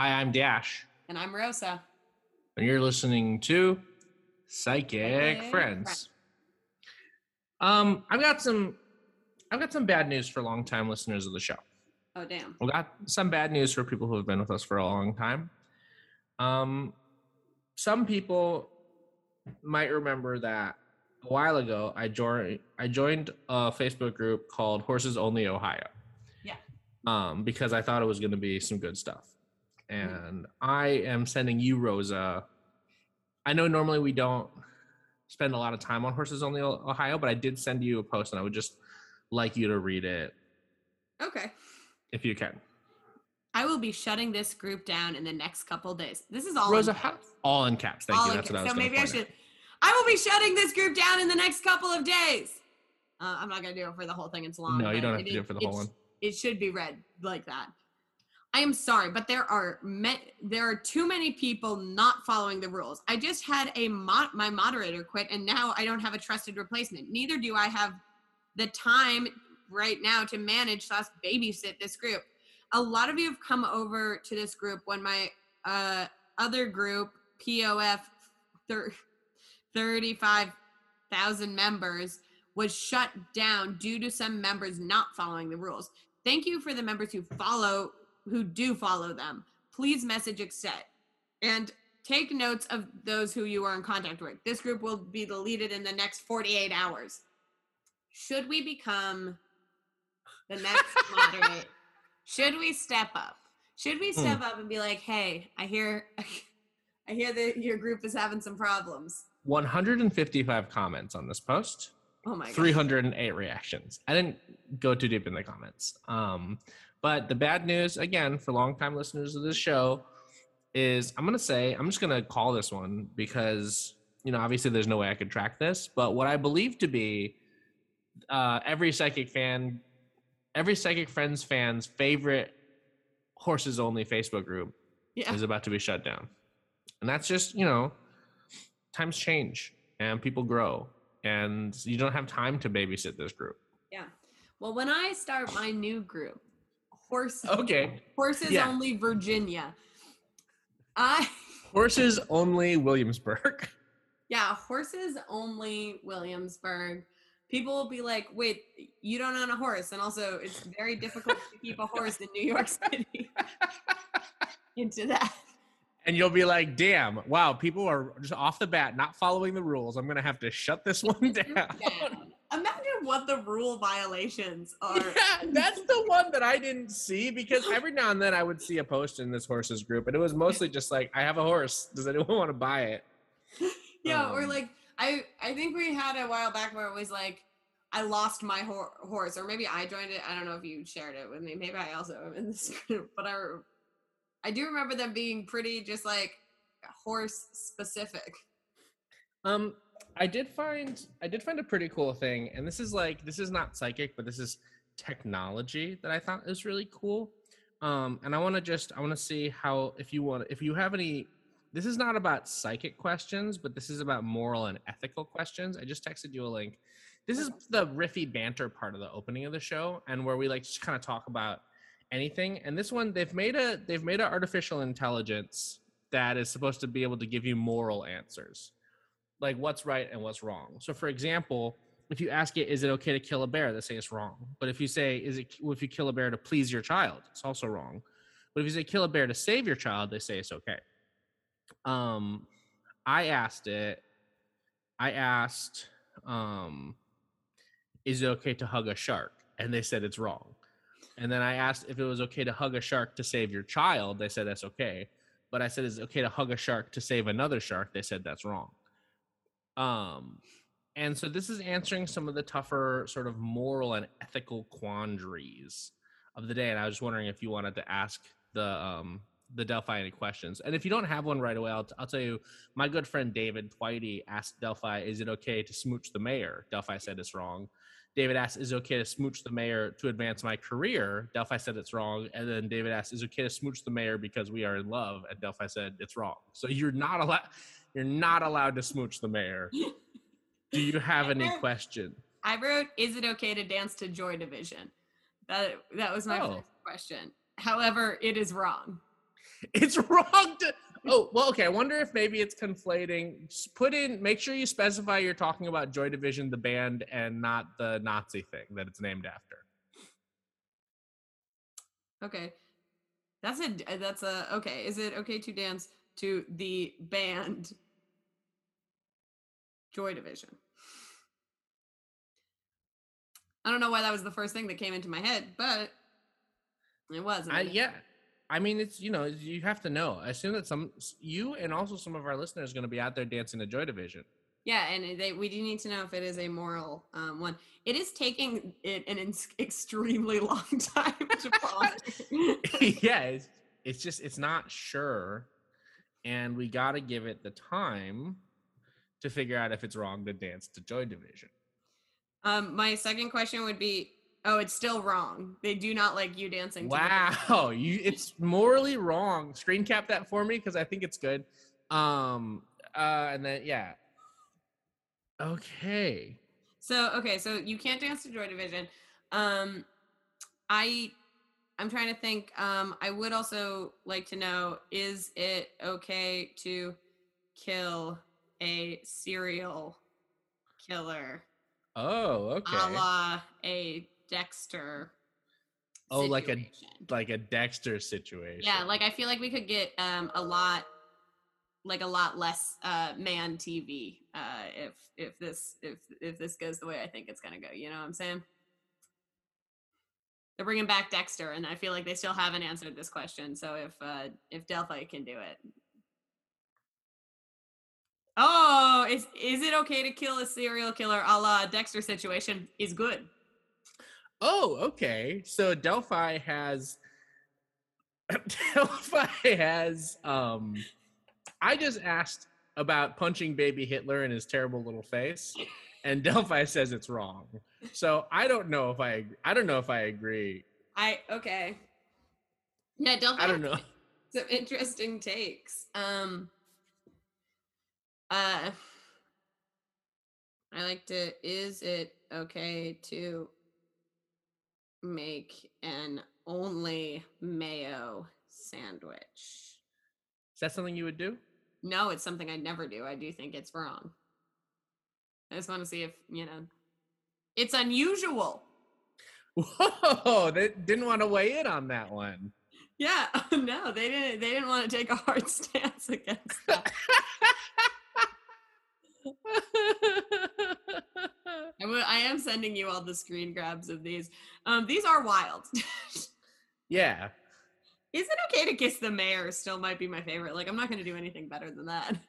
Hi, I'm Dash, And I'm Rosa. and you're listening to Psychic Friends. Friends. Um, I've got some, I've got some bad news for longtime listeners of the show. Oh, damn. We've got some bad news for people who have been with us for a long time. Um, some people might remember that a while ago I joined I joined a Facebook group called Horses Only Ohio. Yeah. Um, because I thought it was going to be some good stuff. And I am sending you Rosa. I know normally we don't spend a lot of time on Horses Only Ohio, but I did send you a post, and I would just like you to read it Okay. if you can. I will be shutting this group down in the next couple days. This is all Rosa, in caps. all in caps. Thank all you. That's what I caps. was So maybe I point out. should. I will be shutting this group down in the next couple of days. Uh, I'm not gonna do it for the whole thing. It's long. No, you don't have to do it for the whole one. It should be read like that. I am sorry, but there are me- there are too many people not following the rules. I just had a mod- my moderator quit, and now I don't have a trusted replacement. Neither do I have the time right now to manage slash babysit this group. A lot of you have come over to this group when my uh, other group, POF, thir- 35,000 members, was shut down due to some members not following the rules. Thank you for the members who follow, who do follow them. Please message accept and take notes of those who you are in contact with. This group will be deleted in the next 48 hours. Should we become the next moderate? Should we step up? Should we step up and be like, "Hey, I hear, I hear that your group is having some problems." 155 comments on this post. Oh my god! 308 reactions. I didn't go too deep in the comments. Um, but the bad news, again, for longtime listeners of this show, is I'm gonna say I'm just gonna call this one because you know obviously there's no way I could track this, but what I believe to be uh, every psychic fan, every psychic friends fan's favorite horses only Facebook group Yeah. is about to be shut down, and that's just you know times change and people grow and you don't have time to babysit this group. Yeah. Well, when I start my new group, horse Okay. horses yeah. only Virginia. I Horses only Williamsburg. yeah, horses only Williamsburg. People will be like, "Wait, you don't own a horse," and also it's very difficult to keep a horse in New York City. Into that. And you'll be like, damn, wow, people are just off the bat not following the rules. I'm going to have to shut this one down. down. Imagine what the rule violations are. Yeah, that's the one that I didn't see because every now and then I would see a post in this horses group and it was mostly just like, I have a horse. Does anyone want to buy it? yeah, or Um, like I I think we had a while back where it was like I lost my hor- horse, or maybe I joined it. I don't know if you shared it with me. Maybe I also am in this group, but I I do remember them being pretty just like horse specific. Um, I did find I did find a pretty cool thing, and this is like this is not psychic, but this is technology that I thought is really cool. Um, and I want to just I want to see how if you want if you have any. This is not about psychic questions, but this is about moral and ethical questions. I just texted you a link. This is the riffy banter part of the opening of the show, and where we like just kind of talk about anything. And this one, they've made a they've made an artificial intelligence that is supposed to be able to give you moral answers like what's right and what's wrong. So, for example, if you ask it, is it okay to kill a bear? They say it's wrong. But if you say, is it if you kill a bear to please your child? It's also wrong. But if you say kill a bear to save your child, they say it's okay. Um, I asked it. I asked, um, is it okay to hug a shark? And they said it's wrong. And then I asked if it was okay to hug a shark to save your child. They said that's okay. But I said, is it okay to hug a shark to save another shark? They said that's wrong. Um, and so this is answering some of the tougher sort of moral and ethical quandaries of the day. And I was just wondering if you wanted to ask the um, the Delphi any questions. And if you don't have one right away, I'll, t- I'll tell you. My good friend David Twitey asked Delphi, "Is it okay to smooch the mayor?" Delphi said it's wrong. David asked, "Is it okay to smooch the mayor to advance my career?" Delphi said it's wrong, and then David asked, "Is it okay to smooch the mayor because we are in love?" And Delphi said it's wrong. So you're not allowed. You're not allowed to smooch the mayor. Do you have any question? I wrote, "Is it okay to dance to Joy Division?" That that was my Oh. first question. However, it is wrong. It's wrong to. Oh well, okay. I wonder if maybe it's conflating. S- Put in. Make sure you specify you're talking about Joy Division, the band, and not the Nazi thing that it's named after. Okay. That's a that's a okay. Is it okay to dance to the band Joy Division? I don't know why that was the first thing that came into my head, but it was. and I, I- yeah. I mean, it's you know you have to know. I assume that some you and also some of our listeners are going to be out there dancing to Joy Division. Yeah, and they, we do need to know if it is a moral um, one. It is taking it an extremely long time to process. yeah, it's, it's just it's not sure, and we got to give it the time to figure out if it's wrong to dance to Joy Division. um, my second question would be: Oh, it's still wrong. They do not like you dancing. Wow, you it's morally wrong. Screen cap that for me because I think it's good. Um, uh, and then yeah. Okay. So okay, so you can't dance to Joy Division. Um, I I'm trying to think. Um, I would also like to know: Is it okay to kill a serial killer, Oh, okay. a la a Dexter? Oh, like a- like a Dexter situation. yeah. Like I feel like we could get um a lot, like a lot less uh man TV uh if if this if if this goes the way I think it's gonna go. You know what I'm saying? They're bringing back Dexter, and I feel like they still haven't answered this question. So if uh if Delphi can do it. Oh, is is it okay to kill a serial killer a la Dexter situation? Is good. Oh, okay. So Delphi has Delphi has um I just asked about punching baby Hitler in his terrible little face and Delphi says it's wrong. So I don't know if I I don't know if I agree. I okay. Yeah, Delphi. I don't know. some interesting takes. Um uh I like to is it okay to make an only mayo sandwich? Is that something you would do? No, it's something I never do. I do think it's wrong. I just want to see if, you know, it's unusual. Whoa, they didn't want to weigh in on that one. Yeah, oh, no, they didn't they didn't want to take a hard stance against that. I am sending you all the screen grabs of these. Um, these are wild. yeah. Is it okay to kiss the mayor? Still might be my favorite. Like, I'm not going to do anything better than that.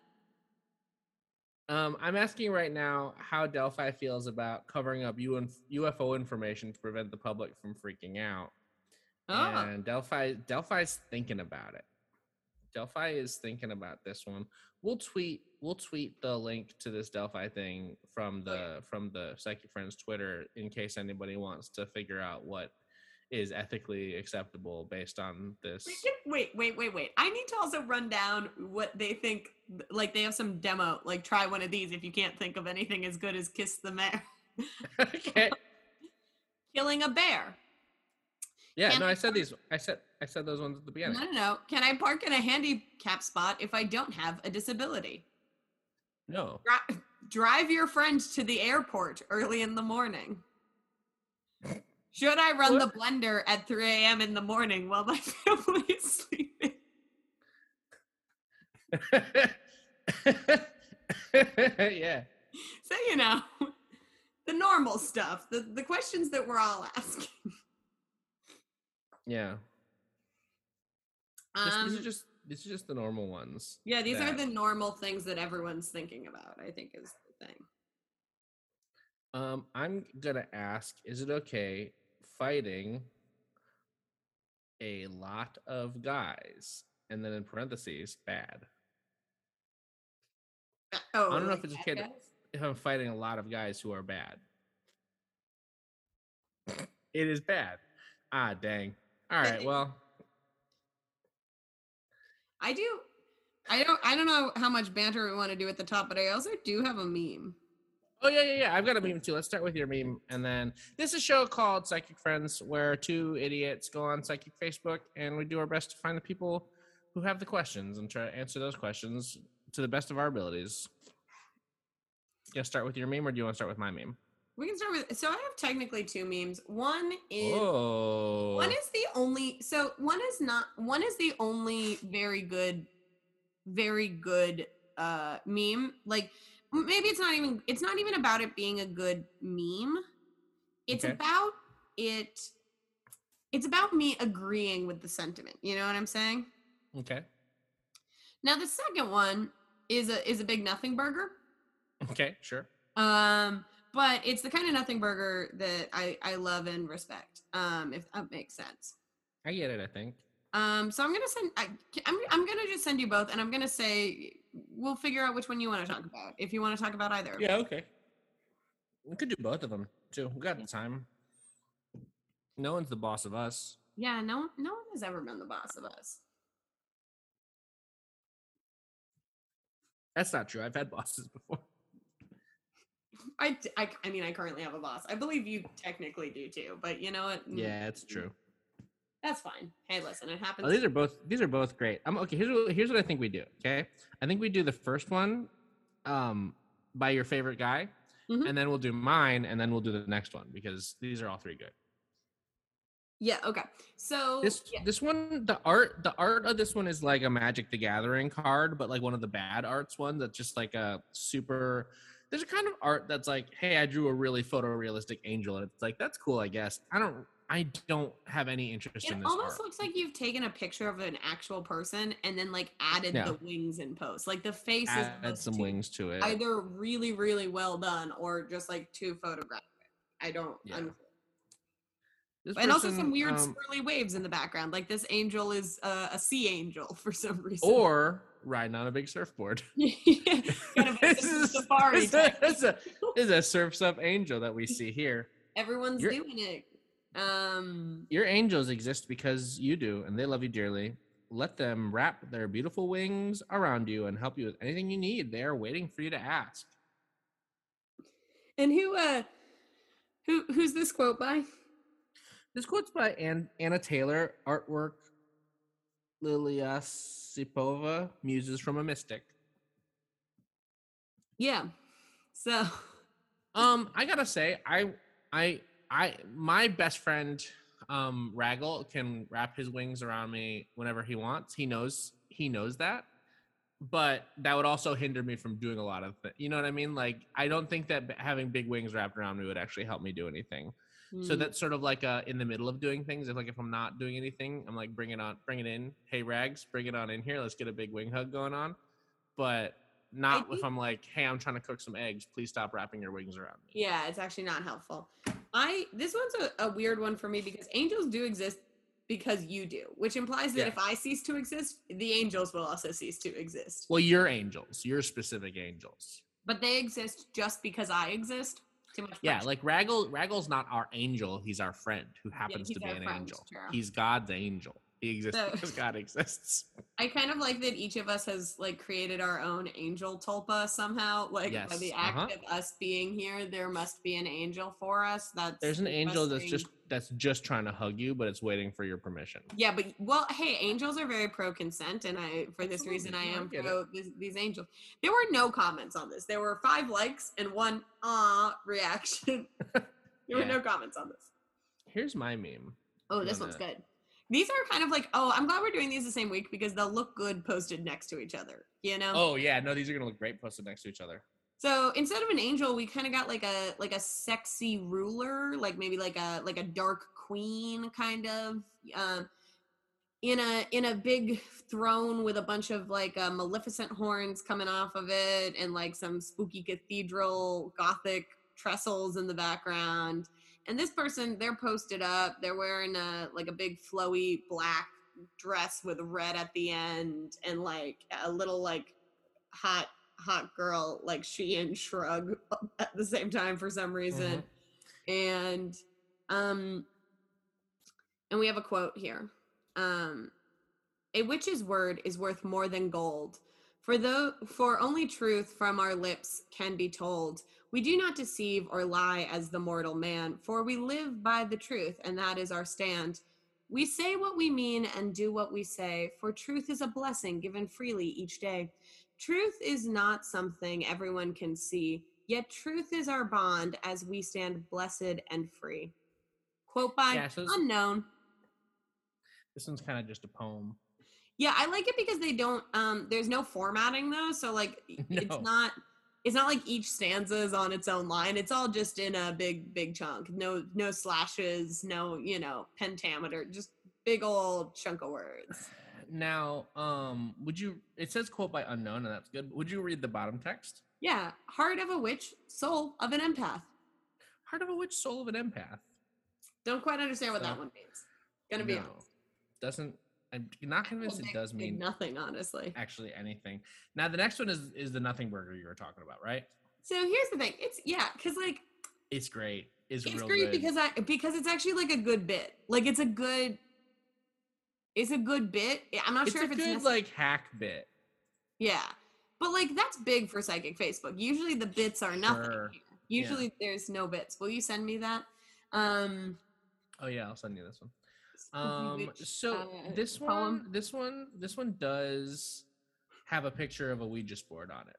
Um, I'm asking right now how Delphi feels about covering up UFO information to prevent the public from freaking out. Oh, And Delphi Delphi's thinking about it. Delphi is thinking about this one. We'll tweet we'll tweet the link to this Delphi thing from Oh, yeah. the from the Psychic Friends Twitter in case anybody wants to figure out what is ethically acceptable based on this. wait, wait, wait, wait, wait. I need to also run down what they think. Like, they have some demo. Like, try one of these if you can't think of anything as good as kiss the mayor. okay. Killing a bear. Yeah, Can no, I I said these I said I said those ones at the beginning. No, no, no. Can I park in a handicap spot if I don't have a disability? No. Dri- drive your friend to the airport early in the morning. Should I run the blender at 3 a.m. in the morning while my family is sleeping? yeah. So, you know, the normal stuff, the, the questions that we're all asking. Yeah. Um, these are just these are just the normal ones. yeah, these are the normal things that everyone's thinking about, I think is the thing. Um, I'm gonna ask: Is it okay fighting a lot of guys, and then in parentheses, bad? Oh, I don't know if it's okay? If I'm fighting a lot of guys who are bad, it is bad. Ah, dang. All right. Well, I do. I don't. I don't know how much banter we want to do at the top, but I also do have a meme. Oh yeah, yeah, yeah. I've got a meme too. Let's start with your meme, and then this is a show called Psychic Friends, where two idiots go on Psychic Facebook, and we do our best to find the people who have the questions and try to answer those questions to the best of our abilities. Yeah, start with your meme, or do you want to start with my meme? We can start with. So I have technically two memes. One is Oh, one is the only. So one is not. One is the only very good, very good uh meme. Like maybe it's not even. It's not even about it being a good meme. It's Okay. about it. It's about me agreeing with the sentiment. You know what I'm saying? okay. Now the second one is a is a big nothing burger. Okay, sure. Um, but it's the kind of nothing burger that I I love and respect. Um, if that makes sense. I get it. I think. Um, so I'm gonna send. I, I'm I'm gonna just send you both, and I'm gonna say we'll figure out which one you want to talk about. If you want to talk about either. Yeah. Okay. We could do both of them too. We got the time. No one's the boss of us. Yeah. No. No one has ever been the boss of us. That's not true. I've had bosses before. I, I I mean I currently have a boss. I believe you technically do too, but you know what? Mm, Yeah, it's true. That's fine. Hey, listen, it happens. Oh, these are both these are both great. I'm okay. Here's what here's what I think we do. Okay, I think we do the first one, um, by your favorite guy, Mhm. and then we'll do mine, and then we'll do the next one because these are all three good. yeah. Okay. So This yeah. this one, the art the art of this one is like a Magic the Gathering card, but like one of the bad arts one that's just like a super. There's a kind of art that's like, hey, I drew a really photorealistic angel, and it's like that's cool, I guess. I don't I don't have any interest It in this It almost art. looks like you've taken a picture of an actual person and then like added Yeah. the wings in post. Like the face is Add some to wings to it. either really, really well done or just like too photographic. I don't. Yeah. I'm, and also some weird um, swirly waves in the background. Like this angel is uh, a sea angel for some reason. or riding on a big surfboard. kind of this, is, safari. this, type. is a, a surfs up angel that we see here. Everyone's doing it. Um. Your angels exist because you do, and they love you dearly. Let them wrap their beautiful wings around you and help you with anything you need. They are waiting for you to ask. And who? Uh. Who? Who's this quote by? This quote's by Ann, Anna Taylor, artwork Lilia Sipova, Muses from a Mystic. Yeah. So. Um, I gotta say, I, I, I, my best friend, um, Raggle can wrap his wings around me whenever he wants. He knows, he knows that, but that would also hinder me from doing a lot of things. You know what I mean? Like, I don't think that having big wings wrapped around me would actually help me do anything. So mm, that's sort of like uh in the middle of doing things. If like if I'm not doing anything, I'm like bring it on, bring it in. Hey Rags, bring it on in here. Let's get a big wing hug going on. But not if I'm like, hey, I'm trying to cook some eggs. Please stop wrapping your wings around me. Yeah, it's actually not helpful. I this one's a, a weird one for me because angels do exist because you do, which implies that Yeah. if I cease to exist, the angels will also cease to exist. Well, you're angels. You're specific angels. But they exist just because I exist. Too much. Yeah, pressure. like Raggle. Raggle's not our angel. He's our friend who happens he's to be an friend, angel. true. He's God's angel. He exists So- because God exists. I kind of like that each of us has like created our own angel tulpa somehow. Like by the act uh-huh. of us being here, there must be an angel for us. That's There's an angel that's just that's just trying to hug you, but it's waiting for your permission. Yeah, but well, hey, angels are very pro consent, and I for this reason I Absolutely. No, I am get pro these, these angels. There were no comments on this. There were five likes and one ah reaction. there were no comments on this. Here's my meme. Oh, this No, looks no. good. These are kind of like oh, I'm glad we're doing these the same week because they'll look good posted next to each other. You know. Oh yeah, no, these are gonna look great posted next to each other. So instead of an angel, we kind of got like a like a sexy ruler, like maybe like a like a dark queen kind of. Um, in a in a big throne with a bunch of like uh, maleficent horns coming off of it and like some spooky cathedral gothic trestles in the background and this person they're posted up they're wearing a like a big flowy black dress with red at the end and like a little like hot hot girl like she and shrug at the same time for some reason. And um and we have a quote here um a witch's word is worth more than gold. For though for only truth from our lips can be told. We do not deceive or lie as the mortal man for we live by the truth and that is our stand. We say what we mean and do what we say, for truth is a blessing given freely each day. Truth is not something everyone can see, yet truth is our bond as we stand blessed and free. Quote by Yeah, so unknown. This one's kind of just a poem. Yeah, I like it because they don't um there's no formatting though, so like No. it's not it's not like each stanza is on its own line. It's all just in a big big chunk. No no slashes, no, you know, pentameter, just big old chunk of words. Now, um, would you? It says quote by unknown, and that's good. Would you read the bottom text? Yeah, heart of a witch, soul of an empath. Heart of a witch, soul of an empath. Don't quite understand what that one means. Gonna be No, honest. Doesn't. I'm not convinced it does mean nothing, honestly. actually anything. Now, the next one is is the nothing burger you were talking about, right? So here's the thing. It's yeah, because like It's great. It's, it's great good. because I because it's actually like a good bit. Like it's a good it's a good bit. I'm not it's sure if it's a good like hack bit. yeah. But like that's big for psychic Facebook. Usually the bits are nothing. Sure. Usually there's no bits. Will you send me that? Um Oh yeah, I'll send you this one. Um, so uh, this one, this one, this one does have a picture of a Ouija board on it.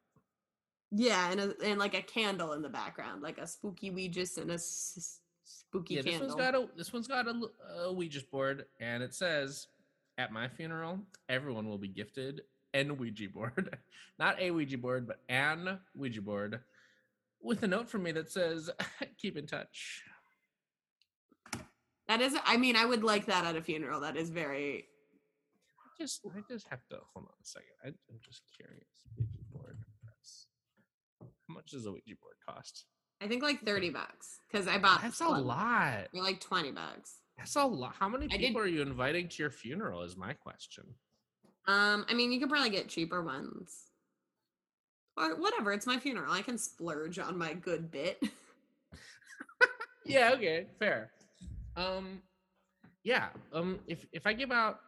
Yeah, and a, and like a candle in the background, like a spooky Ouija and a s- spooky Yeah, this candle. one's got a this one's got a, a Ouija board, and it says, "At my funeral, everyone will be gifted an Ouija board, not a Ouija board, but an Ouija board." With a note from me that says, "Keep in touch." that is I mean, I would like that at a funeral. That is very I just, I just have to hold on a second. I, I'm just curious. Ouija board. That's, how much does a Ouija board cost? I think like 30 bucks cuz I bought That's a lot. Or like 20 bucks. That's a lot. How many people did- are you inviting to your funeral? Is my question. Um I mean, you could probably get cheaper ones. Or whatever, it's my funeral. I can splurge on my good bit. Yeah. Okay. Fair. Um. Yeah. Um. If if I give out,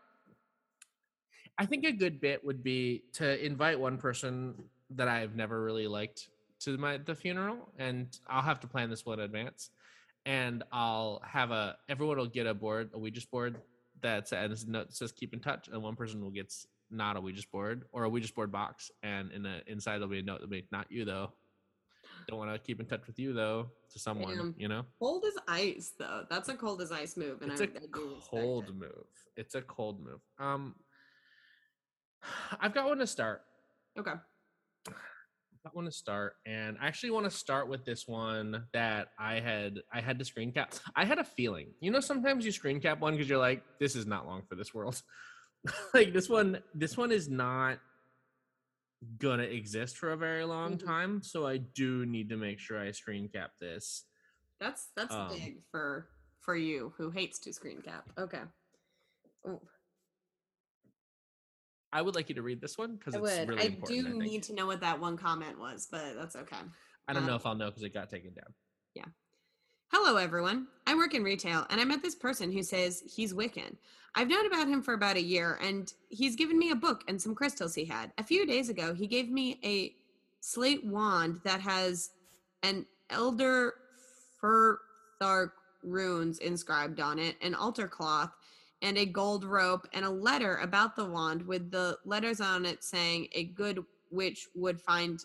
I think a good bit would be to invite one person that I've never really liked to my the funeral, and I'll have to plan this well in advance. And I'll have a everyone will get a board, a Ouija board that says says keep in touch, and one person will get not a Ouija board or a Ouija board box, and in the inside there'll be a note that'll be not you though. Don't want to keep in touch with you though to someone, Damn. you know. cold as ice though. That's a cold as ice move and It's I, a I cold it. move. It's a cold move. Um, I've got one to start. Okay. Got one to start, and I actually want to start with this one that I had. I had to screen cap. I had a feeling. You know, sometimes you screen cap one because you're like, "This is not long for this world." like this one. This one is not gonna exist for a very long Mhm. time. So I do need to make sure I screen cap this. That's that's Um, big for for you who hates to screen cap. Okay. Oh, I would like you to read this one because it's would. really I important. do I think. need to know what that one comment was, but that's okay. I don't know um, if I'll know because it got taken down. Yeah. Hello, everyone. I work in retail, and I met this person who says he's Wiccan. I've known about him for about a year, and he's given me a book and some crystals he had. A few days ago, he gave me a slate wand that has an Elder Futhark runes inscribed on it, an altar cloth, and a gold rope, and a letter about the wand with the letters on it saying a good witch would find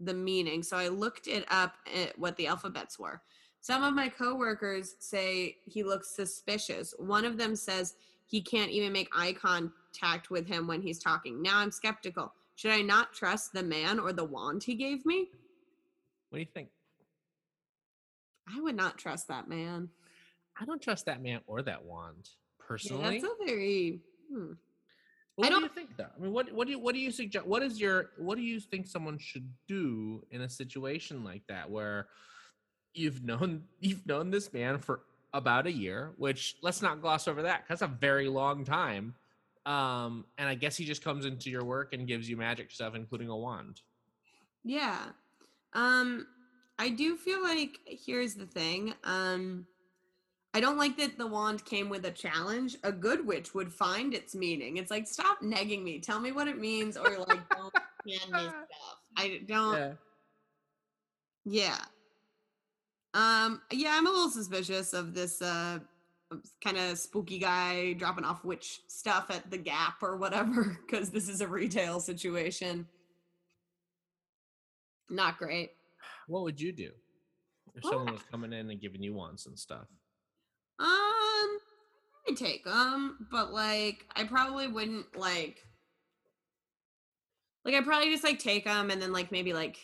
the meaning. So I looked it up at what the alphabets were. Some of my coworkers say he looks suspicious. One of them says he can't even make eye contact with him when he's talking. Now I'm skeptical. Should I not trust the man or the wand he gave me? What do you think? I would not trust that man. I don't trust that man or that wand Yeah, personally. that's a very hmm. what I do you don't- think though? I mean, what what do you what do you suggest? What is your what do you think someone should do in a situation like that where you've known you've known this man for about a year, which let's not gloss over that. That's a very long time. Um, and I guess he just comes into your work and gives you magic stuff, including a wand. Yeah. Um I do feel like here's the thing. Um I don't like that the wand came with a challenge. A good witch would find its meaning. It's like stop negging me. Tell me what it means or like don't hand me stuff. I don't Yeah. yeah. Um yeah, I'm a little suspicious of this uh kind of spooky guy dropping off witch stuff at the Gap or whatever because this is a retail situation. Not great. What would you do if Well, someone was coming in and giving you wants and stuff? Um, I'd take them, but like I probably wouldn't like. Like I probably just like take them and then like maybe like.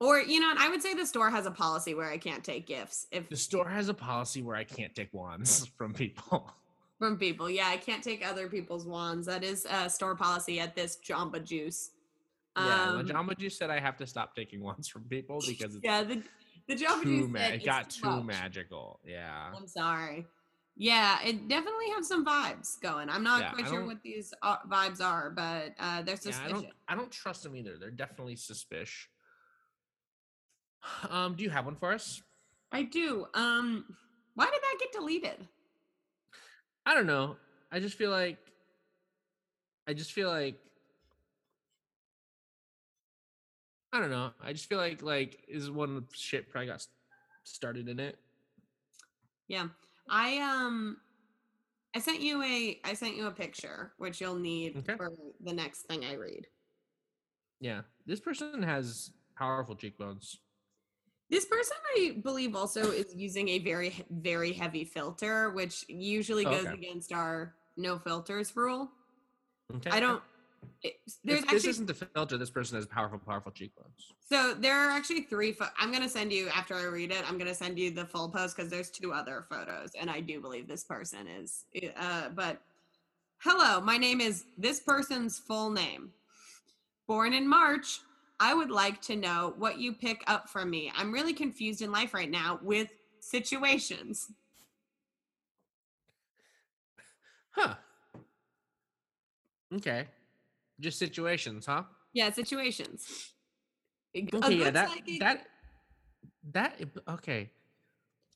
Or you know, I would say the store has a policy where I can't take gifts if The store has a policy where I can't take wands from people. from people. Yeah, I can't take other people's wands. That is a store policy at this Jamba Juice. yeah, Um, the Jamba Juice said I have to stop taking wands from people because it's yeah, the the Jamba too Juice ma- it got too too much. magical. Yeah. I'm sorry. Yeah, it definitely have some vibes going. I'm not Yeah, quite sure what these uh, vibes are, but uh, they're suspicious. Yeah, I don't I don't trust them either. They're definitely suspicious. Um, do you have one for us? I do. Um, why did that get deleted? I don't know. I just feel like I just feel like I don't know. I just feel like like is one shit probably got started in it. Yeah, I um, I sent you a I sent you a picture, which you'll need Okay. for the next thing I read. Yeah. This person has powerful cheekbones. This person, I believe, also is using a very, very heavy filter, which usually goes okay. against our no filters rule. Okay. I don't. It, there's If this isn't the filter. This person has powerful, powerful cheekbones. so there are actually three. Pho- I'm gonna send you after I read it. I'm gonna send you the full post because there's two other photos, and I do believe this person is. Uh, but hello, my name is this person's full name. Born in March. I would like to know what you pick up from me. I'm really confused in life right now with situations. Huh. Okay. Just situations, huh? Yeah, situations. Okay, yeah, that psychic- that that okay.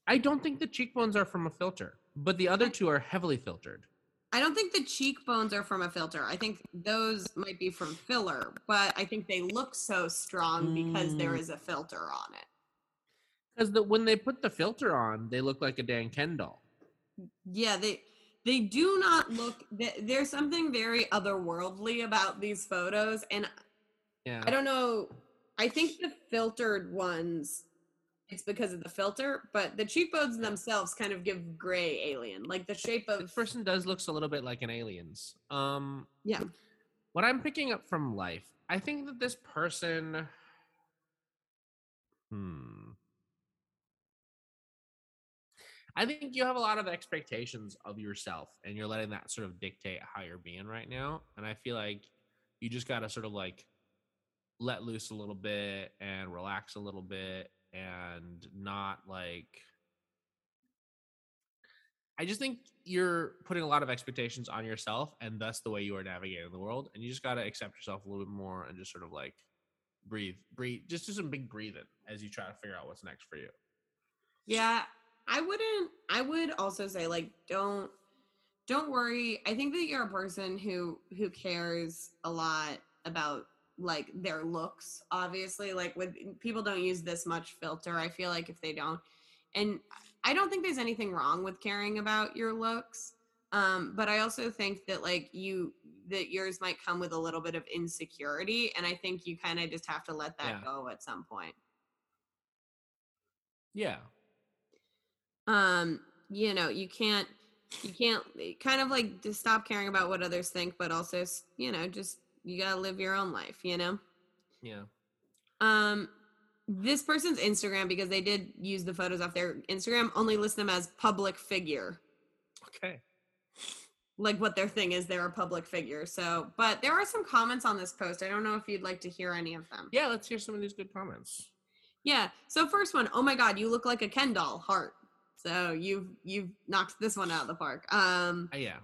I don't think the cheekbones are from a filter, but the other two are heavily filtered. I don't think the cheekbones are from a filter. I think those might be from filler, but I think they look so strong because there Mm. is a filter on it. Because the when they put the filter on, they look like a Dan Ken doll. Yeah, they they do not look. There's something very otherworldly about these photos, and Yeah. I don't know. I think the filtered ones, it's because of the filter, but the cheekbones themselves kind of give gray alien, like the shape This of. person does looks a little bit like an alien's. Um Yeah. what I'm picking up from life, I think that this person hmm I think you have a lot of expectations of yourself and you're letting that sort of dictate how you're being right now. And I feel like you just got to sort of like let loose a little bit and relax a little bit and not like I just think you're putting a lot of expectations on yourself and thus the way you are navigating the world. And you just got to accept yourself a little bit more and just sort of like breathe, breathe, just do some big breathing as you try to figure out what's next for you. Yeah, I wouldn't. I would also say like don't don't worry. I think that you're a person who who cares a lot about like their looks. Obviously, like with people don't use this much filter. I feel like if they don't, and I don't think there's anything wrong with caring about your looks. Um, but I also think that like you that yours might come with a little bit of insecurity, and I think you kind of just have to let that Yeah. go at some point. Yeah. Um you know you can't you can't kind of like just stop caring about what others think but also you know just you gotta live your own life you know Yeah. um this person's instagram because they did use the photos off their instagram only list them as public figure Okay. like what their thing is they're a public figure so but there are some comments on this post i don't know if you'd like to hear any of them Yeah, let's hear some of these good comments. Yeah. So first one, oh my god, you look like a Ken doll heart. So you've you've knocked this one out of the park. Um Uh, yeah.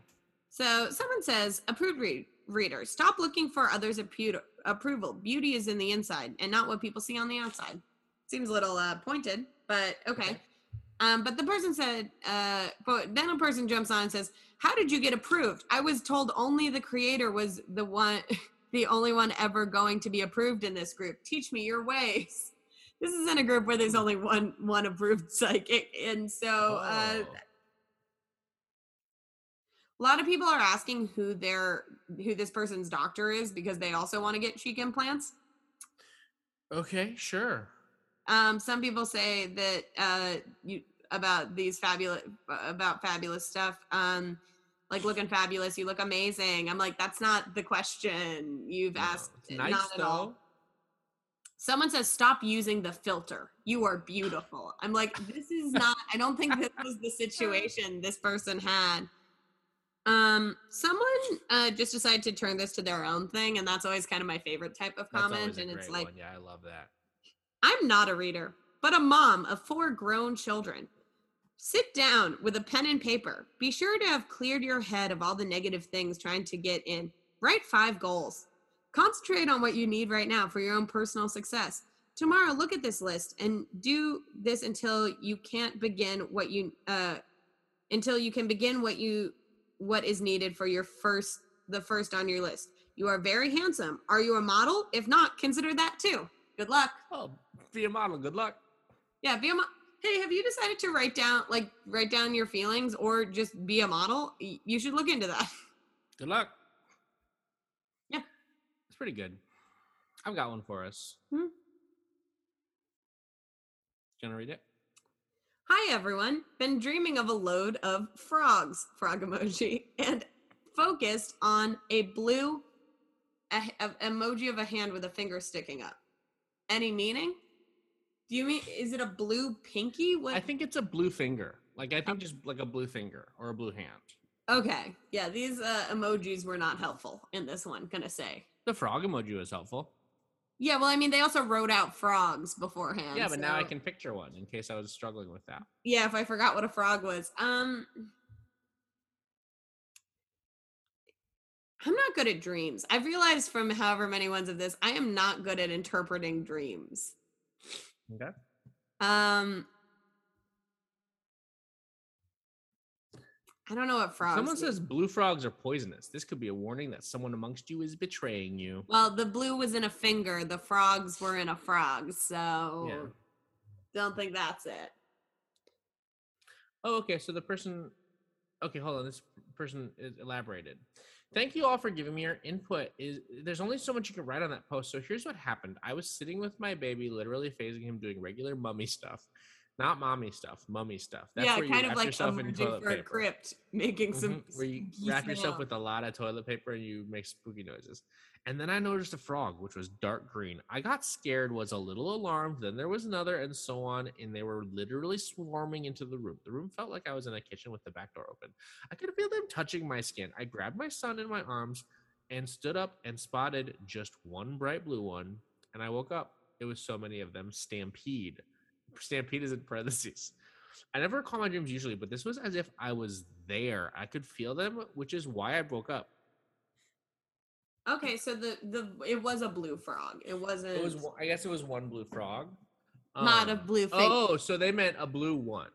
so someone says, approved read, reader, stop looking for others' appu- approval. Beauty is in the inside and not what people see on the outside. Seems a little uh, pointed, but okay. Um, but the person said, uh, but then a person jumps on and says, "How did you get approved? I was told only the creator was the one, the only one ever going to be approved in this group. Teach me your ways." This is in a group where there's only one one approved psychic, and so uh, Oh. a lot of people are asking who their who this person's doctor is because they also want to get cheek implants. Okay, sure. Um, some people say that uh, you about these fabulous about fabulous stuff. Um, like looking fabulous, you look amazing. I'm like, that's not the question you've No, asked. nice not at all. Someone says, stop using the filter. You are beautiful. I'm like, this is not, I don't think this was the situation this person had. Um, someone uh, just decided to turn this to their own thing, and that's always kind of my favorite type of comment. And it's like, one. yeah, I love that. I'm not a reader, but a mom of four grown children. Sit down with a pen and paper. Be sure to have cleared your head of all the negative things trying to get in. Write five goals. Concentrate on what you need right now for your own personal success. Tomorrow, look at this list and do this until you can't begin what you uh, until you can begin what you what is needed for your first the first on your list. You are very handsome. Are you a model? If not, consider that too. Good luck. Oh, be a model. Good luck. Yeah, be a model. Hey, have you decided to write down like write down your feelings or just be a model? You should look into that. Good luck. Pretty good. I've got one for us. Hmm. Gonna read it? Hi everyone. Been dreaming of a load of frogs, frog emoji, and focused on a blue a, a- emoji of a hand with a finger sticking up. Any meaning? Do you mean is it a blue pinky? What? I think it's a blue finger. Like I think just like a blue finger or a blue hand. Okay, yeah, these uh, emojis were not helpful in this one. Gonna say. The frog emoji was helpful. Yeah, well, I mean, they also wrote out frogs beforehand. yeah, but now I can picture one in case I was struggling with that. Yeah, if I forgot what a frog was. Um I'm not good at dreams. I've realized from however many ones of this, I am not good at interpreting dreams. Okay. Um I don't know what frogs. Someone mean. says blue frogs are poisonous. This could be a warning that someone amongst you is betraying you. Well, the blue was in a finger, the frogs were in a frog, so Yeah. don't think that's it. Oh, okay. So the person. Okay, hold on. This person is elaborated. Thank you all for giving me your input. Is there's only so much you can write on that post. So here's what happened. I was sitting with my baby, literally phasing him doing regular mummy stuff, not mommy stuff, mummy stuff. yeah, where you kind of wrap like yourself in toilet paper. crypt, making some Mhm, where you wrap yourself sound. with a lot of toilet paper and you make spooky noises. And then I noticed a frog, which was dark green. I got scared, was a little alarmed. Then there was another, and so on. And they were literally swarming into the room. The room felt like I was in a kitchen with the back door open. I could feel them touching my skin. I grabbed my son in my arms and stood up and spotted just one bright blue one. And I woke up. It was so many of them. Stampede. Stampede is in parentheses. I never recall my dreams usually, but this was as if I was there. I could feel them, which is why I broke up. Okay, so the the it was a blue frog. It wasn't It was, I guess, it was one blue frog. not a Um, blue fig. Oh, so they meant a blue one.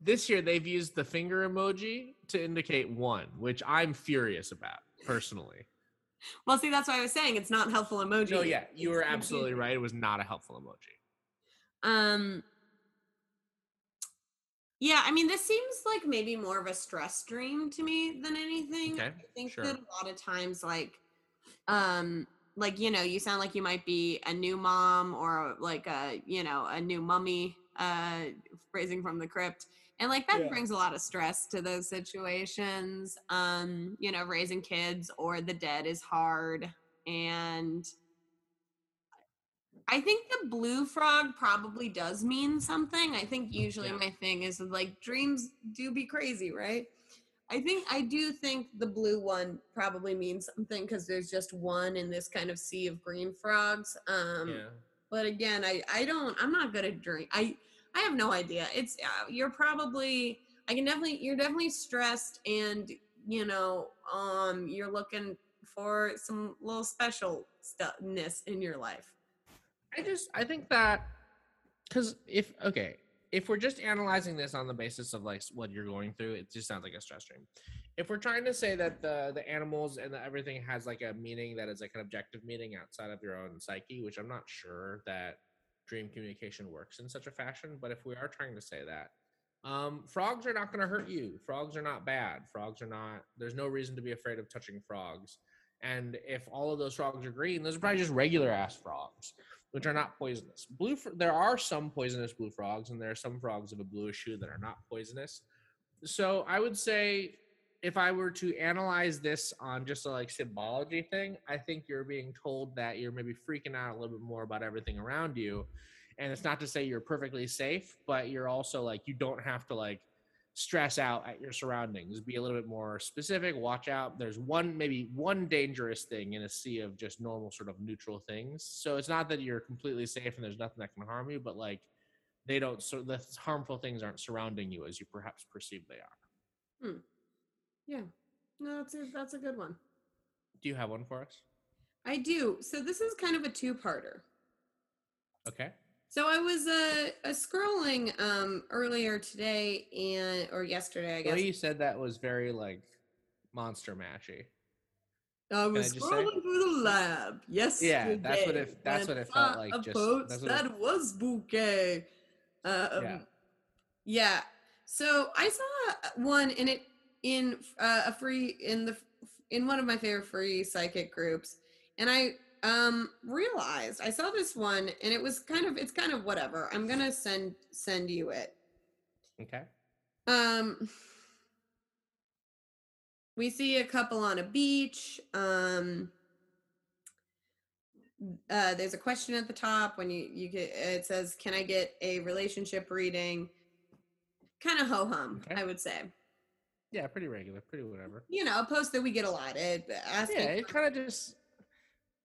This year they've used the finger emoji to indicate one, which I'm furious about personally. Well, see, that's why I was saying it's not helpful emoji. No, yeah, you were absolutely right. It was not a helpful emoji. Um. Yeah, I mean, this seems like maybe more of a stress dream to me than anything. Okay, I think sure. that a lot of times, like, um, like you know, you sound like you might be a new mom or like a you know a new mummy, uh, phrasing from the crypt, and like that Yeah. brings a lot of stress to those situations. Um, you know, raising kids or the dead is hard, and I think the blue frog probably does mean something. I think usually Yeah. my thing is like dreams do be crazy, right? I think I do think the blue one probably means something because there's just one in this kind of sea of green frogs. Um, yeah. but again, I I don't I'm not good at dream. I I have no idea. It's uh, you're probably I can definitely you're definitely stressed and you know um you're looking for some little special stuffness in your life. I just I think that because if okay, if we're just analyzing this on the basis of like what you're going through, it just sounds like a stress dream. If we're trying to say that the the animals and the, everything has like a meaning that is like an objective meaning outside of your own psyche, which I'm not sure that dream communication works in such a fashion. But if we are trying to say that, um, frogs are not going to hurt you. Frogs are not bad. Frogs are not. There's no reason to be afraid of touching frogs. And if all of those frogs are green, those are probably just regular ass frogs, which are not poisonous. Blue. fr- There are some poisonous blue frogs, and there are some frogs of a bluish hue that are not poisonous. So I would say, if I were to analyze this on just a like symbology thing, I think you're being told that you're maybe freaking out a little bit more about everything around you. And it's not to say you're perfectly safe, but you're also like you don't have to like stress out at your surroundings. Be a little bit more specific. Watch out. There's one maybe one dangerous thing in a sea of just normal sort of neutral things. So it's not that you're completely safe and there's nothing that can harm you, but like they don't so the harmful things aren't surrounding you as you perhaps perceive they are. hmm. Yeah. No, that's a, that's a good one. Do you have one for us? I do. So this is kind of a two-parter. Okay. So I was uh, uh scrolling um earlier today and or yesterday, I The guess. way you said that was very like monster mashy. I was I scrolling through the lab. Yes. Yeah, that's what it- that's what it felt like, just- what it- that was bouquet. Uh, Yeah. um, yeah. So I saw one in it in uh, a free in the in one of my favorite free psychic groups, and I um realized I saw this one and it was kind of it's kind of whatever. I'm gonna send send you it. Okay. Um, we see a couple on a beach. Um, uh, there's a question at the top when you you get it says, "Can I get a relationship reading?" Kind of ho hum, Okay. I would say. Yeah, pretty regular, pretty whatever. You know, a post that we get a lot. It asking. Yeah, it kind of just.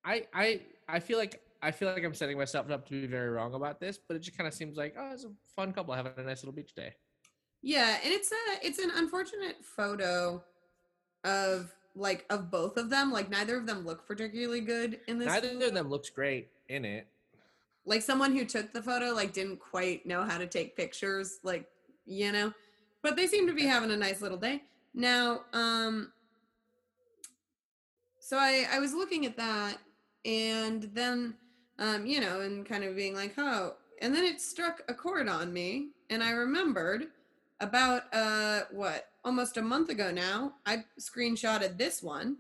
I I I feel like I feel like I'm setting myself up to be very wrong about this, but it just kind of seems like oh, it's a fun couple having a nice little beach day. Yeah, and it's a it's an unfortunate photo of like of both of them. Like neither of them look particularly good in this. Neither photo. of them looks great in it. like someone who took the photo like didn't quite know how to take pictures like you know but they seem to be having a nice little day now um so i i was looking at that and then um you know and kind of being like oh and then it struck a chord on me and i remembered about uh what almost a month ago now i screenshotted this one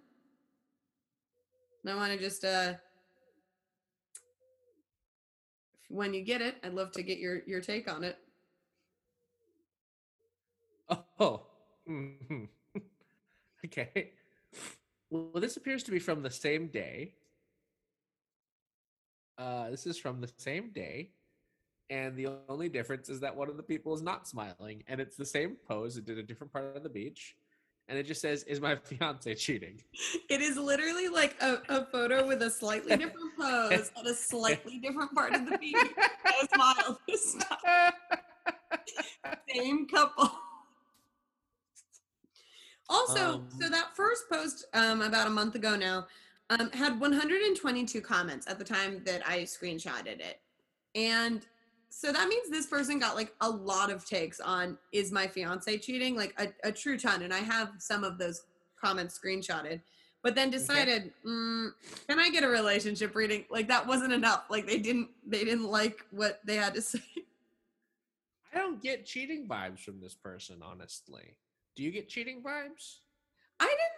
and i want to just uh when you get it i'd love to get your your take on it Oh. okay. Well, this appears to be from the same day. Uh, this is from the same day. And the only difference is that one of the people is not smiling. And it's the same pose. It did a different part of the beach. And it just says, Is my fiance cheating? it is literally like a, a photo with a slightly different pose at a slightly different part of the beach a smile this time. same couple also so Um, that first post um about a month ago now um had 122 comments at the time that i screenshotted it and so that means this person got like a lot of takes on is my fiance cheating like a, a true ton and i have some of those comments screenshotted but then decided mm, can i get a relationship reading like that wasn't enough like they didn't they didn't like what they had to say I don't get cheating vibes from this person, honestly. Do you get cheating vibes? I didn't.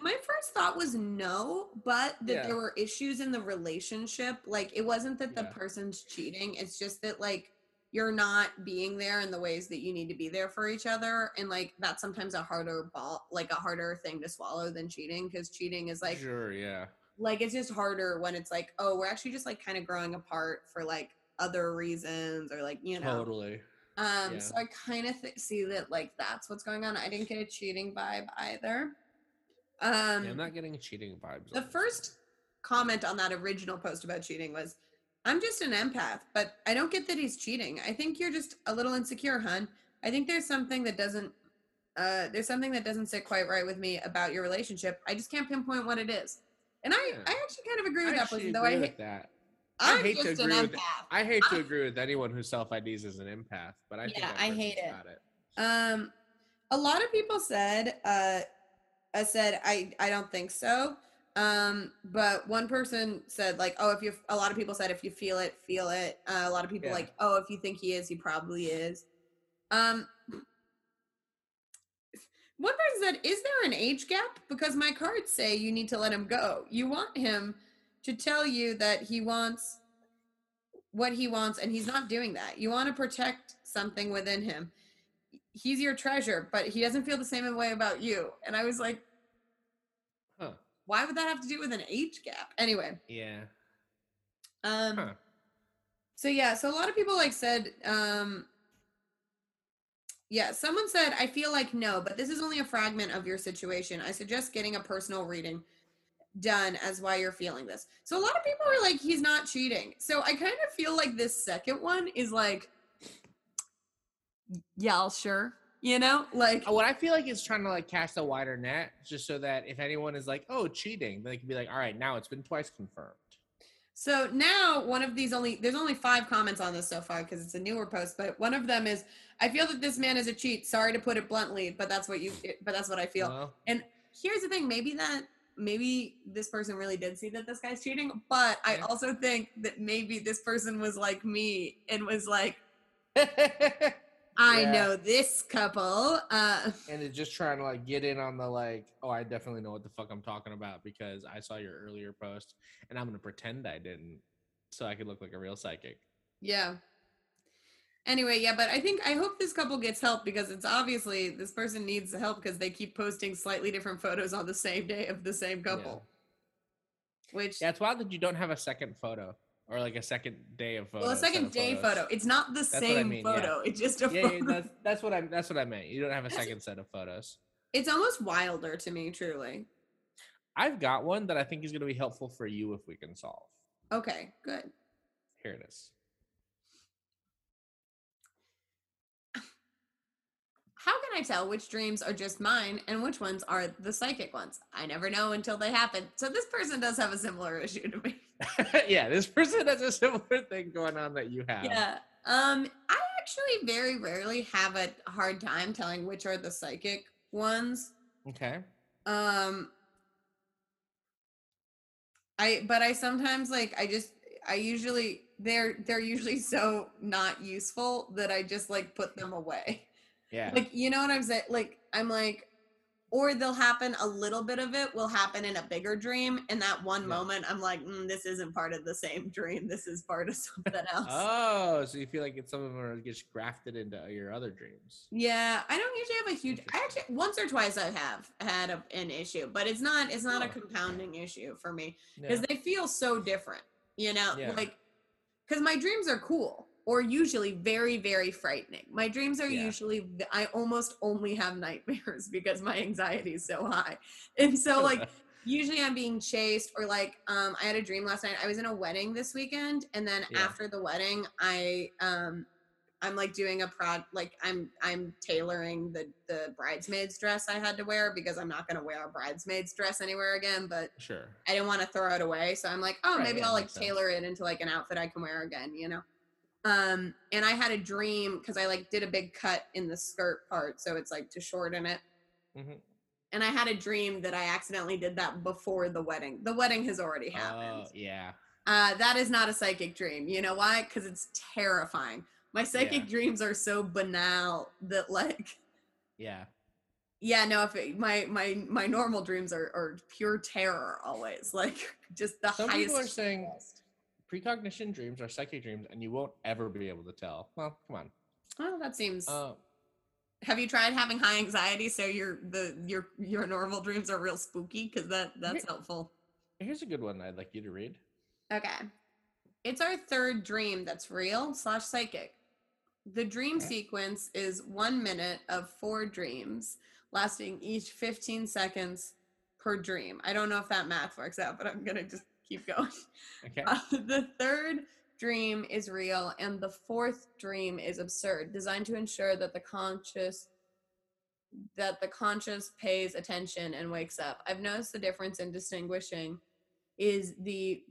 My first thought was no, but that Yeah. there were issues in the relationship. Like it wasn't that the Yeah. person's cheating. It's just that like you're not being there in the ways that you need to be there for each other, and like that's sometimes a harder ball, like a harder thing to swallow than cheating, because cheating is like sure, yeah. like it's just harder when it's like oh we're actually just like kind of growing apart for like other reasons or like you know Totally. um, Yeah. so I kind of th- see that like that's what's going on. I didn't get a cheating vibe either. Um, yeah, I'm not getting cheating vibes. the first comment on that original post about cheating was, "I'm just an empath, but I don't get that he's cheating. I think you're just a little insecure, hun. I think there's something that doesn't." Uh, there's something that doesn't sit quite right with me about your relationship. I just can't pinpoint what it is. And I, Yeah. I actually kind of agree with I that person, though. I, hate with that. I hate to just an agree with-. I hate to agree with anyone who self IDs as an empath, but I Yeah, I hate it. it. Um, a lot of people said, uh, I said I I don't think so. Um, but one person said like, oh, if you a lot of people said if you feel it, feel it. Uh, a lot of people Yeah. like, oh, if you think he is, he probably is. Um, one person said, is there an age gap? Because my cards say you need to let him go. You want him to tell you that he wants what he wants, and he's not doing that. You want to protect something within him. He's your treasure, but he doesn't feel the same way about you. And I was like. Why would that have to do with an age gap? Anyway, Yeah. um Huh. so yeah, so a lot of people like said um yeah, someone said I feel like no, but this is only a fragment of your situation. I suggest getting a personal reading done as why you're feeling this. So a lot of people are like he's not cheating. So I kind of feel like this second one is like yeah, I'll sure. You know? Like Uh, What I feel like is trying to like cast a wider net, just so that if anyone is like, "Oh, cheating," they can be like, "All right, now it's been twice confirmed." So now one of these only there's only five comments on this so far because it's a newer post, but one of them is I feel that this man is a cheat. Sorry to put it bluntly, but that's what you but that's what I feel. Well, And here's the thing, maybe that maybe this person really did see that this guy's cheating, but I also think that maybe this person was like me and was like, I Yeah. know this couple. Uh and it's just trying to like get in on the like, oh, I definitely know what the fuck I'm talking about because I saw your earlier post, and I'm gonna pretend I didn't, so I could look like a real psychic. yeah. Anyway, yeah, but I think I hope this couple gets help because it's obviously this person needs help because they keep posting slightly different photos on the same day of the same couple. Which Yeah, it's wild that you don't have a second photo or like a second day of photo. well, a second uh, day photos. photo. It's not the what I same mean, yeah. photo. It's just a Yeah, photo. yeah, that's that's what I'm. That's what I meant. You don't have a second set of photos. it's almost wilder to me, truly. I've got one that I think is going to be helpful for you if we can solve. Okay, good. Here it is. How can I tell which dreams are just mine and which ones are the psychic ones? I never know until they happen. So this person does have a similar issue to me. yeah, this person has a similar thing going on that you have. Yeah. Um, I actually very rarely have a hard time telling which are the psychic ones. Okay. Um I but I sometimes like I just I usually they're they're usually so not useful that I just like put them away. Yeah. Like you know what I'm saying? Like I'm like or they'll happen a little bit of it will happen in a bigger dream and that one Yeah. moment I'm like mm, this isn't part of the same dream. This is part of something else. oh, so you feel like it's some of them are just grafted into your other dreams. Yeah, I don't usually have a huge. I actually once or twice I have had a, an issue, but it's not it's not a compounding issue for me Yeah. because they feel so different. You know, Yeah. like because my dreams are cool or usually very very frightening. My dreams are Yeah. usually i almost only have nightmares because my anxiety is so high, and so like usually I'm being chased or like um I had a dream last night. I was in a wedding this weekend and then Yeah. after the wedding I um I'm like doing a prod like I'm I'm tailoring the the bridesmaid's dress I had to wear because I'm not going to wear a bridesmaid's dress anywhere again but sure. I didn't want to throw it away so I'm like oh Right, maybe yeah, I'll like makes sense. tailor it into like an outfit I can wear again you know um and I had a dream cuz I like did a big cut in the skirt part so it's like to shorten it Mhm. and I had a dream that I accidentally did that before the wedding. The wedding has already happened. Oh, yeah. Uh, that is not a psychic dream. You know why? Because it's terrifying. My psychic Yeah. dreams are so banal that, like, Yeah. yeah, no. If it, my my my normal dreams are, are pure terror always, like just the Some highest. people are saying stress. Precognition dreams are psychic dreams, and you won't ever be able to tell. Well, come on. Oh, that seems. Uh, have you tried having high anxiety so your the your your normal dreams are real spooky? Because that that's Yeah. helpful. here's a good one I'd like you to read. Okay. It's our third dream that's real slash psychic. The dream Okay. sequence is one minute of four dreams, lasting each 15 seconds per dream. I don't know if that math works out, but I'm going to just keep going. Okay. Uh, the third dream is real, and the fourth dream is absurd, designed to ensure that the conscious that the conscious pays attention and wakes up. I've noticed the difference in distinguishing is the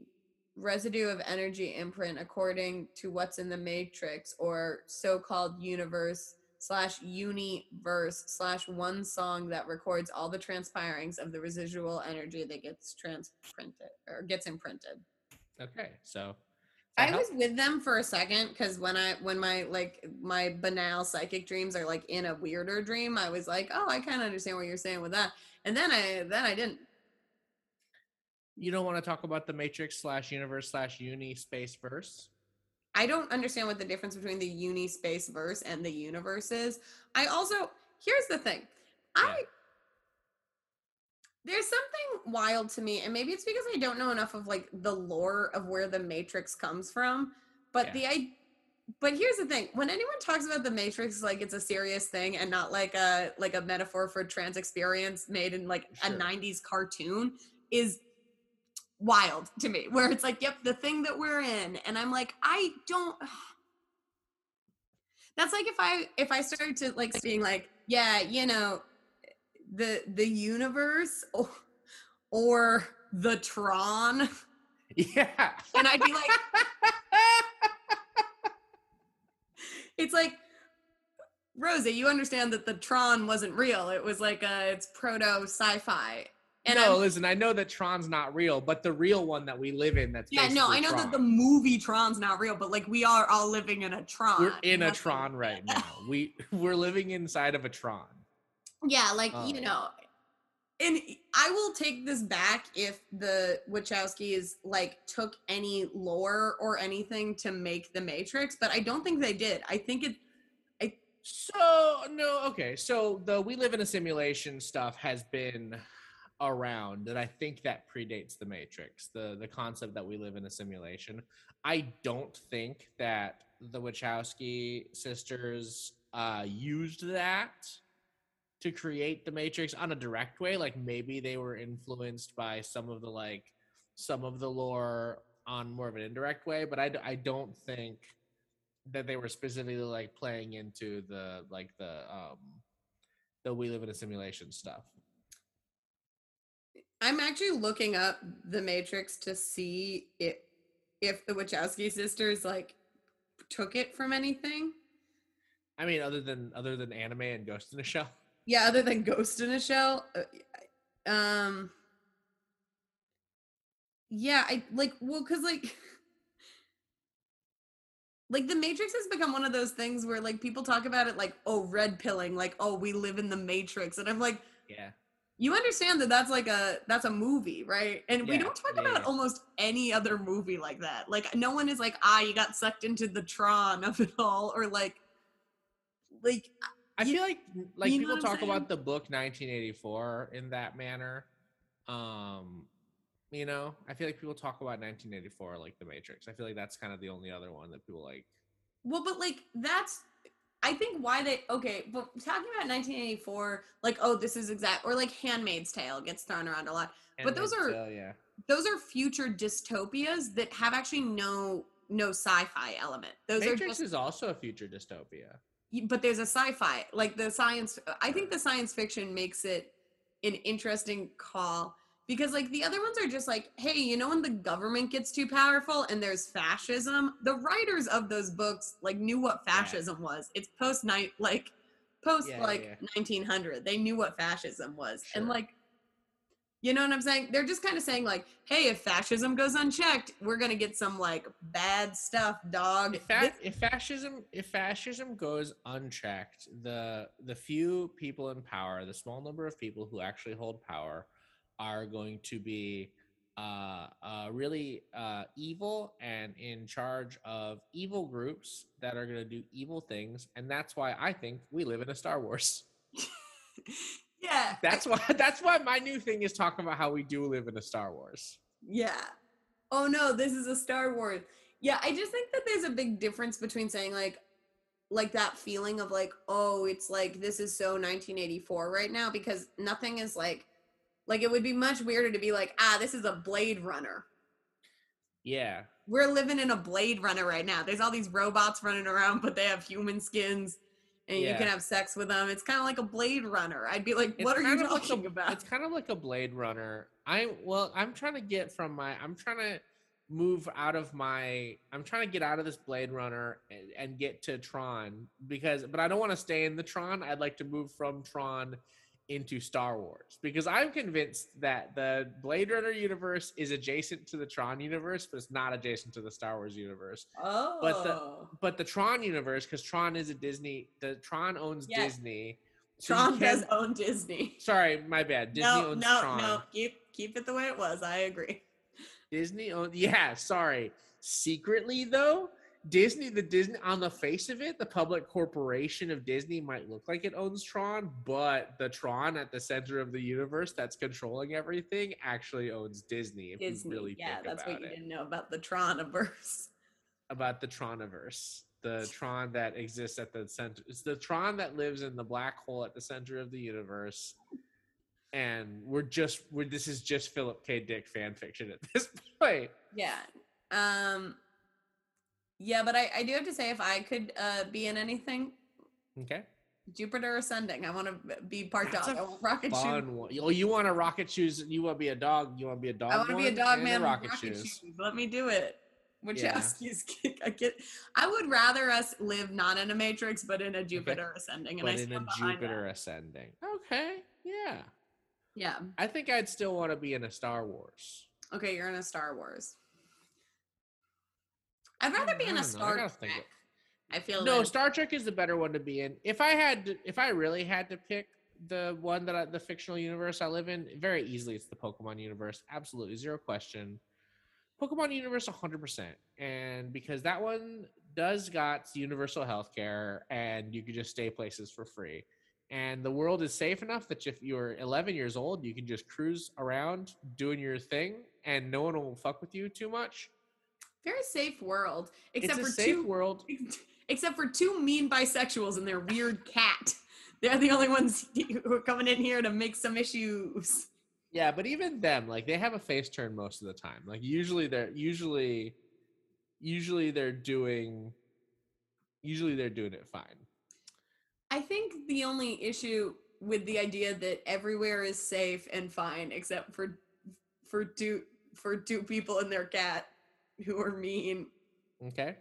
residue of energy imprint according to what's in the matrix or so-called universe slash universe slash one song that records all the transpirings of the residual energy that gets transprinted or gets imprinted. Okay, so I was with them for a second because when I when my like my banal psychic dreams are like in a weirder dream, I was like, oh, I kind of understand what you're saying with that, and then I then I didn't. You don't want to talk about the Matrix slash universe slash uni space verse? I don't understand what the difference between the uni space verse and the universe is. I also here's the thing. I there's something wild to me, and maybe it's because I don't know enough of like the lore of where the Matrix comes from. But Yeah. the I but here's the thing when anyone talks about the matrix like it's a serious thing and not like a like a metaphor for trans experience made in like Sure. a 90s cartoon is wild to me where it's like yep the thing that we're in and i'm like i don't that's like if i if i started to like being like yeah you know the the universe or, or the tron Yeah. and i'd be like it's like Rosa, you understand that the Tron wasn't real. It was like a it's proto sci-fi. And no, I'm- listen, I know that Tron's not real, but the real one that we live in that's yeah, no, I know that the movie Tron's not real, but like we are all living in a Tron. we're in a Tron right now. We we're living inside of a Tron. Yeah, like you Oh. know, and I will take this back if the Wachowskis like took any lore or anything to make the Matrix, but I don't think they did. I think it. I So no, okay. So the we live in a simulation stuff has been around, and I think that predates the Matrix. The the concept that we live in a simulation. I don't think that the Wachowski sisters uh, used that to create the Matrix on a direct way. Like maybe they were influenced by some of the like some of the lore on more of an indirect way, but I I don't think that they were specifically like playing into the like the um the we live in a simulation stuff. I'm actually looking up the Matrix to see it if the Wachowski sisters like took it from anything. I mean, other than other than anime and Ghost in a Shell. Yeah, other than Ghost in a Shell. uh, Um Yeah, I like well cuz like like the Matrix has become one of those things where like people talk about it like oh red pilling like oh we live in the Matrix and I'm like Yeah. You understand that that's like a that's a movie right and we don't talk yeah, about yeah. almost any other movie like that like no one is like ah you got sucked into the tron of it all or like like I feel like like people talk saying? about the book 1984 in that manner. Um you know, I feel like people talk about 1984 like the Matrix. I feel like that's kind of the only other one that people like. well but like that's i think why they okay but talking about 1984 like oh this is exact or like handmaid's tale gets thrown around a lot But those are- Tale, yeah. those are future dystopias that have actually no no sci-fi element those are Matrix just is also a future dystopia. but there's a sci-fi like the science i think the science fiction makes it an interesting call because like the other ones are just like hey you know when the government gets too powerful and there's fascism? The writers of those books like knew what Yeah. fascism was. It's post night like post Yeah, yeah, like yeah. 1900 they knew what fascism was. And like you know what i'm saying? They're just kind of saying like hey if fascism goes unchecked we're gonna get some like bad stuff dog. If, fa- if fascism if fascism goes unchecked, the the few people in power, the small number of people who actually hold power, are going to be uh, uh, really uh, evil and in charge of evil groups that are going to do evil things, and that's why I think we live in a Star Wars. yeah That's why that's why my new thing is talking about how we do live in a Star Wars. Yeah. Oh no, this is a Star Wars. Yeah, I just think that there's a big difference between saying like like that feeling of like, oh, it's like this is so 1984 right now because nothing is like like it would be much weirder to be like, ah, this is a Blade Runner. Yeah, We're living in a Blade Runner right now. There's all these robots running around, but they have human skins and you can have sex with them. It's kind of like a Blade Runner. I'd be like, It's what are you of like a- talking about? It's kind of like a Blade Runner. I well, I'm trying to get from my. I'm trying to move out of my I'm trying to get out of this Blade Runner and, and get to Tron because but I don't want to stay in the Tron. I'd like to move from Tron into Star Wars because I'm convinced that the Blade Runner universe is adjacent to the Tron universe, but it's not adjacent to the Star Wars universe. Oh. But the oh. but the Tron universe, because Tron is a Disney, the Tron owns Yeah. Disney. so Tron does own Disney. Sorry, my bad. Disney no, owns no, Tron. no. Keep keep it the way it was. I agree. Disney owns. Yeah, sorry. Secretly though, Disney, the Disney on the face of it, the public corporation of Disney might look like it owns Tron, but the Tron at the center of the universe that's controlling everything actually owns Disney. If Disney. you really yeah, that's what you it. didn't know about the Troniverse. about the Troniverse, the Tron that exists at the center. It's the Tron that lives in the black hole at the center of the universe. And we're just we're this is just Philip K. Dick fan fiction at this point. Yeah. Um. Yeah, but I, I do have to say, if I could uh, be in anything, Okay. Jupiter ascending. I want to be part That's dog. a I want rocket shoe. Fun one. Oh, you want to rocket shoes? You want to be a dog? You want to be a dog? I want to be a dog man. with Rocket, rocket shoes. shoes. Let me do it. Yeah. Wachowski's kick. I get. I would rather us live not in a matrix, but in a Jupiter ascending, and But I in a behind that. Jupiter ascending. Okay. Yeah. Yeah. I think I'd still want to be in a Star Wars. Okay, you're in a Star Wars. I'd rather be in a don't know, I Star Trek. think it- I feel No, that- Star Trek is the better one to be in. If I had, to, if I really had to pick the one that I, the fictional universe I live in, very easily it's the Pokemon universe. Absolutely, zero question. Pokemon universe, hundred percent, and because that one does got universal healthcare, and you can just stay places for free, and the world is safe enough that if you're 11 years old, you can just cruise around doing your thing, and no one will fuck with you too much. Very safe world, except it's a for safe two. world. Except for two mean bisexuals and their weird cat. They're the only ones who are coming in here to make some issues. Yeah, but even them, like they have a face turn most of the time. Like usually they're usually usually they're doing usually they're doing it fine. I think the only issue with the idea that everywhere is safe and fine except for for two for two people and their cat who are mean. Okay?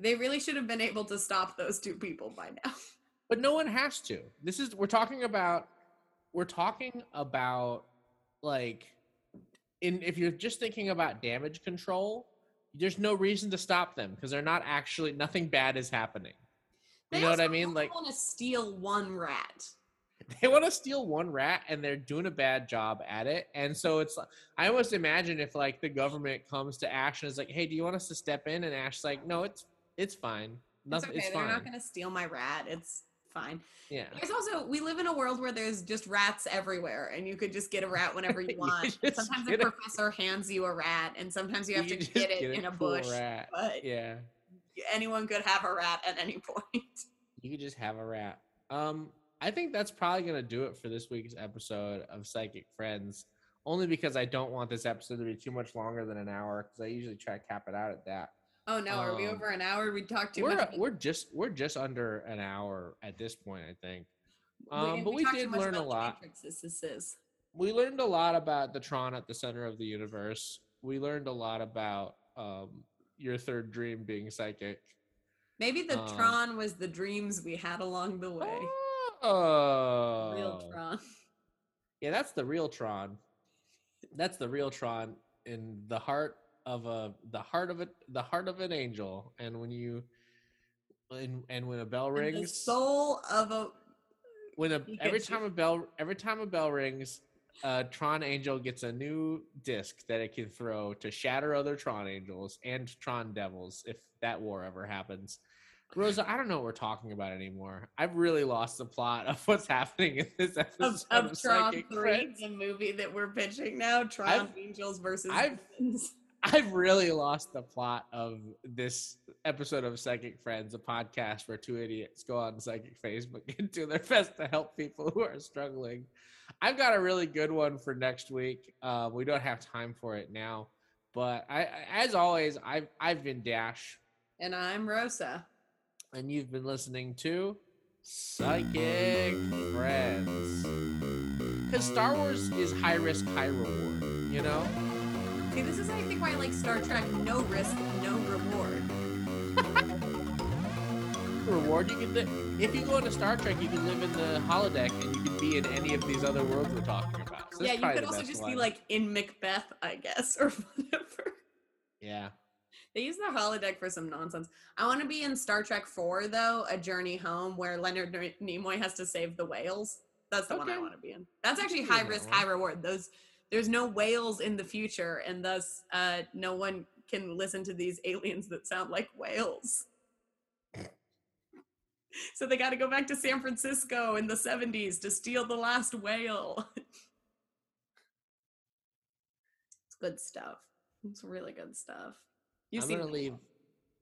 They really should have been able to stop those two people by now. But no one has to. This is we're talking about we're talking about like in if you're just thinking about damage control, there's no reason to stop them because they're not actually nothing bad is happening. You They know what I mean? Like want to steal one rat. they want to steal one rat and they're doing a bad job at it and so it's like i almost imagine if like the government comes to ash and is like hey do you want us to step in and ash's like no it's it's fine It's nothing okay. it's, They're fine not going to steal my rat. It's fine. yeah There's also we live in a world where there's just rats everywhere, and you could just get a rat whenever you You want. just sometimes the get a- professor hands you a rat, and sometimes you have can to get it in a cool bush. rat. But yeah anyone could have a rat at any point. you could just have a rat um i think that's probably gonna do it for this week's episode of psychic friends only because i don't want this episode to be too much longer than an hour because i usually try to cap it out at that Oh no, are we Um, over an hour? We talked too we're much. we're just we're just under an hour at this point i think We- um, but we talked too did learn a lot. Matrix, This, this is. we learned a lot about the Tron at the center of the universe. We learned a lot about um, your third dream being psychic. Maybe the Um, Tron was the dreams we had along the way. Oh, Real Tron. Yeah, that's the real Tron. That's the real Tron in the heart of a the heart of it the heart of an angel. And when you and, and when a bell And rings, The soul of a. when a every time a bell every time a bell rings uh tron angel gets a new disc that it can throw to shatter other tron angels and tron devils if that war ever happens rosa i don't know what we're talking about anymore i've really lost the plot of what's happening in this episode Of, of, of Tron Psychic 3, Friends. the movie that we're pitching now, Tron I've- Angels versus I've- I've really lost the plot of this episode of Psychic Friends, a podcast where two idiots go on Psychic Facebook and do their best to help people who are struggling. I've got a really good one for next week. Uh, we don't have time for it now, but I, I- as always, I've I've been Dash, And I'm Rosa. And you've been listening to Psychic Friends. Because Star Wars is high risk, high reward. You know. See, this is I think why I like Star Trek. No risk, no reward. Reward you can li- if you go into Star Trek, you can live in the holodeck and you can be in any of these other worlds we're talking about. So yeah, you could also just one. be like in Macbeth, I guess, or whatever. yeah. They use the holodeck for some nonsense. I want to be in Star Trek 4, though, A Journey Home, where Leonard Nimoy has to save the whales. That's the one I want to be in. That's actually high risk, high reward. Those there's no whales in the future, and thus uh, no one can listen to these aliens that sound like whales. so they got to go back to San Francisco in the 70s to steal the last whale. it's good stuff. It's really good stuff. You've I'm seen gonna leave. all.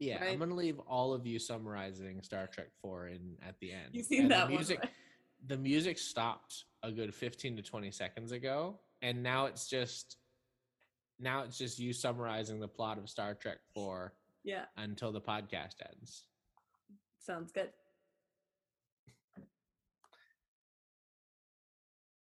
Yeah, right? I'm gonna leave all of you summarizing Star Trek Four in at the end. You've seen And that the one, music. right? The music stopped a good 15 to 20 seconds ago, and now it's just. Now it's just you summarizing the plot of Star Trek Four Yeah, until the podcast ends. sounds good.